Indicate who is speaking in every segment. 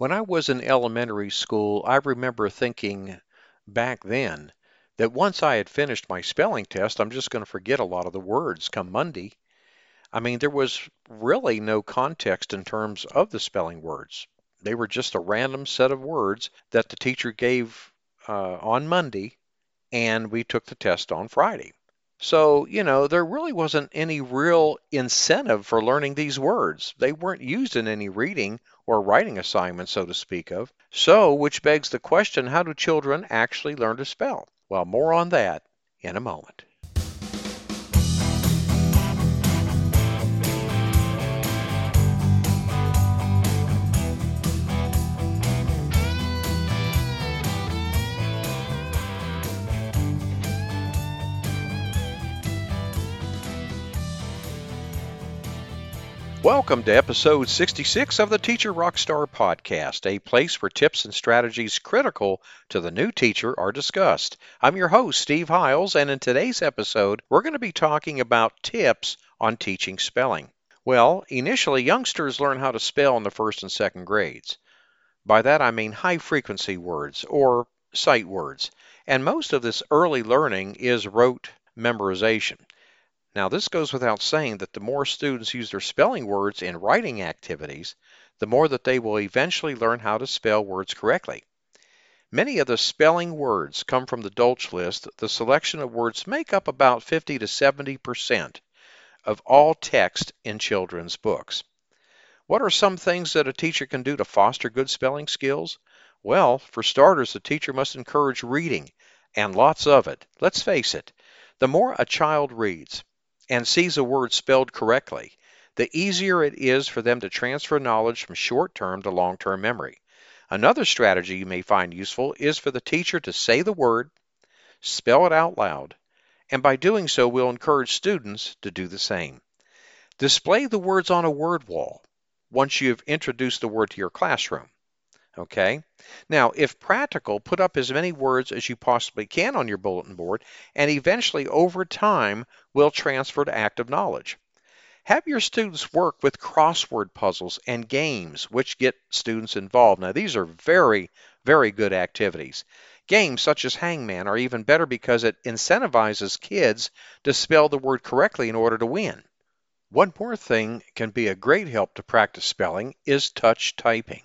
Speaker 1: When I was in elementary school, I remember thinking back then that once I had finished my spelling test, I'm just going to forget a lot of the words come Monday. I mean, there was really no context in terms of the spelling words. They were just a random set of words that the teacher gave uh, on Monday, and we took the test on Friday. So, you know, there really wasn't any real incentive for learning these words. They weren't used in any reading or writing assignments, so to speak of. So, which begs the question how do children actually learn to spell? Well, more on that in a moment. Welcome to episode 66 of the Teacher Rockstar podcast, a place where tips and strategies critical to the new teacher are discussed. I'm your host, Steve Hiles, and in today's episode, we're going to be talking about tips on teaching spelling. Well, initially, youngsters learn how to spell in the first and second grades. By that, I mean high frequency words or sight words, and most of this early learning is rote memorization. Now, this goes without saying that the more students use their spelling words in writing activities, the more that they will eventually learn how to spell words correctly. Many of the spelling words come from the Dolch list. The selection of words make up about 50 to 70 percent of all text in children's books. What are some things that a teacher can do to foster good spelling skills? Well, for starters, the teacher must encourage reading, and lots of it. Let's face it, the more a child reads, and sees a word spelled correctly, the easier it is for them to transfer knowledge from short term to long term memory. Another strategy you may find useful is for the teacher to say the word, spell it out loud, and by doing so, we'll encourage students to do the same. Display the words on a word wall once you've introduced the word to your classroom. Okay? Now, if practical, put up as many words as you possibly can on your bulletin board, and eventually, over time, will transfer to active knowledge. Have your students work with crossword puzzles and games, which get students involved. Now, these are very, very good activities. Games such as Hangman are even better because it incentivizes kids to spell the word correctly in order to win. One more thing can be a great help to practice spelling is touch typing.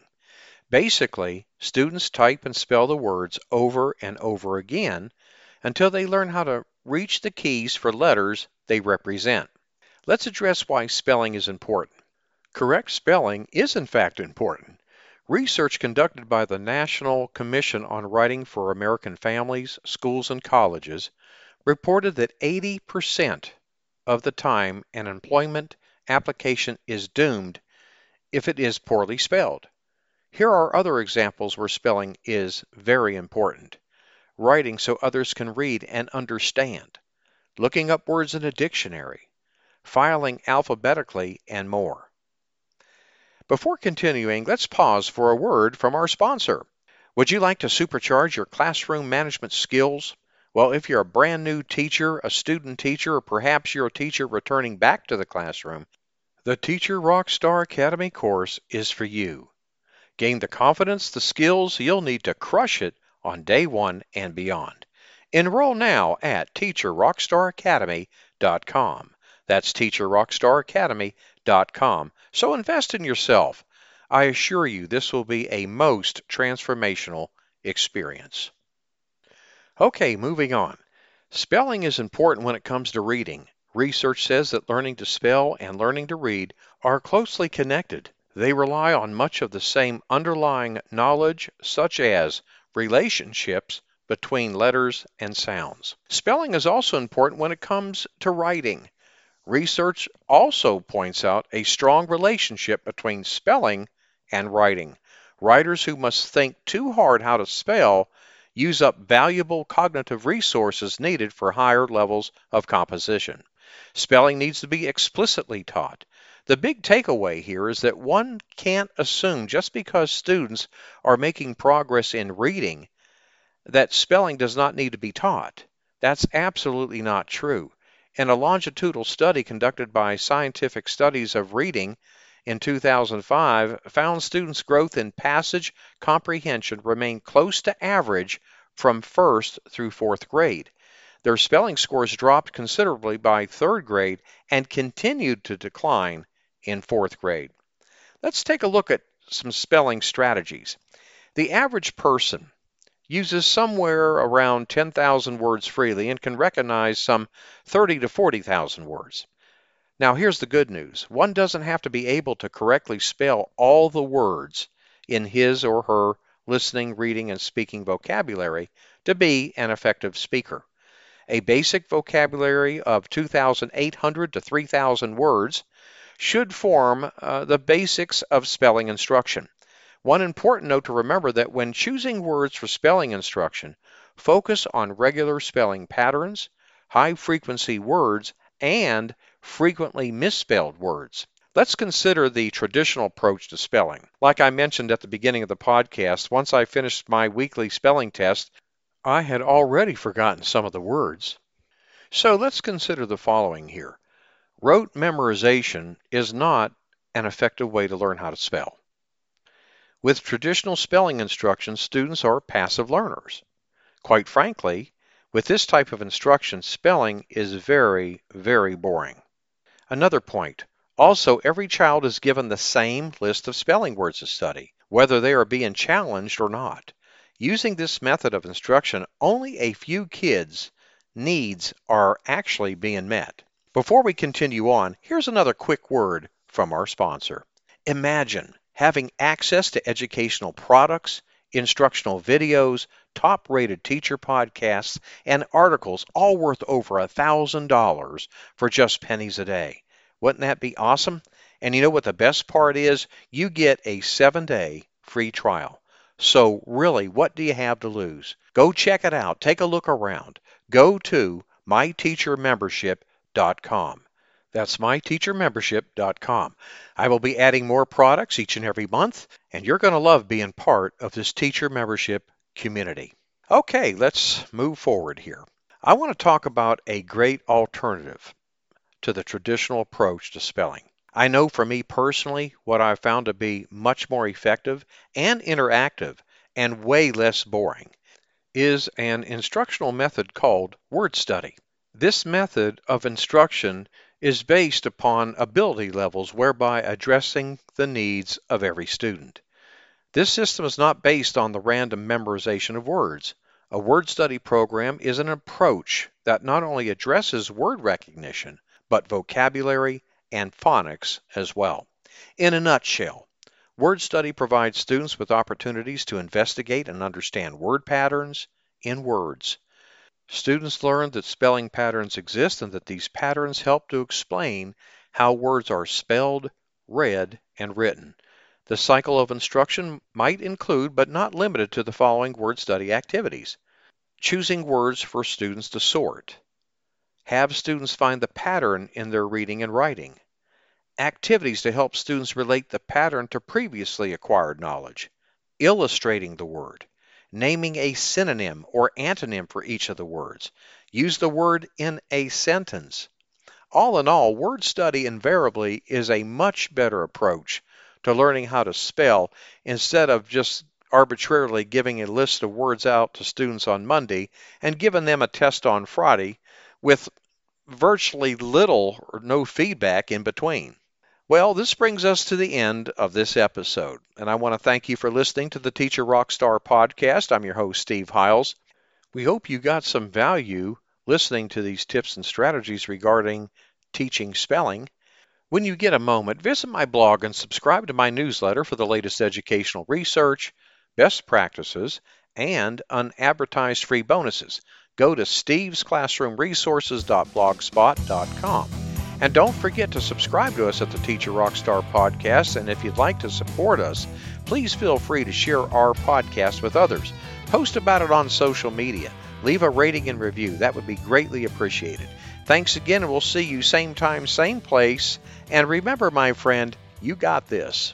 Speaker 1: Basically, students type and spell the words over and over again until they learn how to reach the keys for letters they represent. Let's address why spelling is important. Correct spelling is in fact important. Research conducted by the National Commission on Writing for American Families, Schools, and Colleges reported that 80% of the time an employment application is doomed if it is poorly spelled. Here are other examples where spelling is very important. Writing so others can read and understand. Looking up words in a dictionary. Filing alphabetically and more. Before continuing, let's pause for a word from our sponsor. Would you like to supercharge your classroom management skills? Well, if you're a brand new teacher, a student teacher, or perhaps you're a teacher returning back to the classroom, the Teacher Rockstar Academy course is for you. Gain the confidence, the skills you'll need to crush it on day one and beyond. Enroll now at teacherrockstaracademy.com. That's teacherrockstaracademy.com. So invest in yourself. I assure you this will be a most transformational experience. Okay, moving on. Spelling is important when it comes to reading. Research says that learning to spell and learning to read are closely connected. They rely on much of the same underlying knowledge, such as relationships between letters and sounds. Spelling is also important when it comes to writing. Research also points out a strong relationship between spelling and writing. Writers who must think too hard how to spell use up valuable cognitive resources needed for higher levels of composition. Spelling needs to be explicitly taught. The big takeaway here is that one can't assume just because students are making progress in reading that spelling does not need to be taught. That's absolutely not true. In a longitudinal study conducted by Scientific Studies of Reading in 2005 found students' growth in passage comprehension remained close to average from first through fourth grade. Their spelling scores dropped considerably by third grade and continued to decline in fourth grade. Let's take a look at some spelling strategies. The average person uses somewhere around 10,000 words freely and can recognize some 30 to 40,000 words. Now, here's the good news one doesn't have to be able to correctly spell all the words in his or her listening, reading, and speaking vocabulary to be an effective speaker. A basic vocabulary of 2,800 to 3,000 words should form uh, the basics of spelling instruction. One important note to remember that when choosing words for spelling instruction, focus on regular spelling patterns, high frequency words, and frequently misspelled words. Let's consider the traditional approach to spelling. Like I mentioned at the beginning of the podcast, once I finished my weekly spelling test, I had already forgotten some of the words. So let's consider the following here. Rote memorization is not an effective way to learn how to spell. With traditional spelling instruction, students are passive learners. Quite frankly, with this type of instruction, spelling is very, very boring. Another point. Also, every child is given the same list of spelling words to study, whether they are being challenged or not. Using this method of instruction, only a few kids' needs are actually being met. Before we continue on, here's another quick word from our sponsor. Imagine having access to educational products, instructional videos, top rated teacher podcasts, and articles all worth over a $1,000 for just pennies a day. Wouldn't that be awesome? And you know what the best part is? You get a seven day free trial. So, really, what do you have to lose? Go check it out. Take a look around. Go to myteachermembership.com. That's myteachermembership.com. I will be adding more products each and every month, and you're going to love being part of this teacher membership community. Okay, let's move forward here. I want to talk about a great alternative to the traditional approach to spelling. I know for me personally, what I've found to be much more effective and interactive and way less boring is an instructional method called word study. This method of instruction is based upon ability levels, whereby addressing the needs of every student. This system is not based on the random memorization of words. A word study program is an approach that not only addresses word recognition, but vocabulary and phonics as well. In a nutshell, word study provides students with opportunities to investigate and understand word patterns in words. Students learn that spelling patterns exist and that these patterns help to explain how words are spelled, read, and written. The cycle of instruction might include, but not limited to, the following word study activities. Choosing words for students to sort. Have students find the pattern in their reading and writing. Activities to help students relate the pattern to previously acquired knowledge. Illustrating the word naming a synonym or antonym for each of the words. Use the word in a sentence. All in all, word study invariably is a much better approach to learning how to spell instead of just arbitrarily giving a list of words out to students on Monday and giving them a test on Friday with virtually little or no feedback in between. Well, this brings us to the end of this episode, and I want to thank you for listening to the Teacher Rockstar podcast. I'm your host, Steve Hiles. We hope you got some value listening to these tips and strategies regarding teaching spelling. When you get a moment, visit my blog and subscribe to my newsletter for the latest educational research, best practices, and unadvertised free bonuses. Go to stevesclassroomresources.blogspot.com. And don't forget to subscribe to us at the Teacher Rockstar Podcast. And if you'd like to support us, please feel free to share our podcast with others. Post about it on social media. Leave a rating and review. That would be greatly appreciated. Thanks again, and we'll see you same time, same place. And remember, my friend, you got this.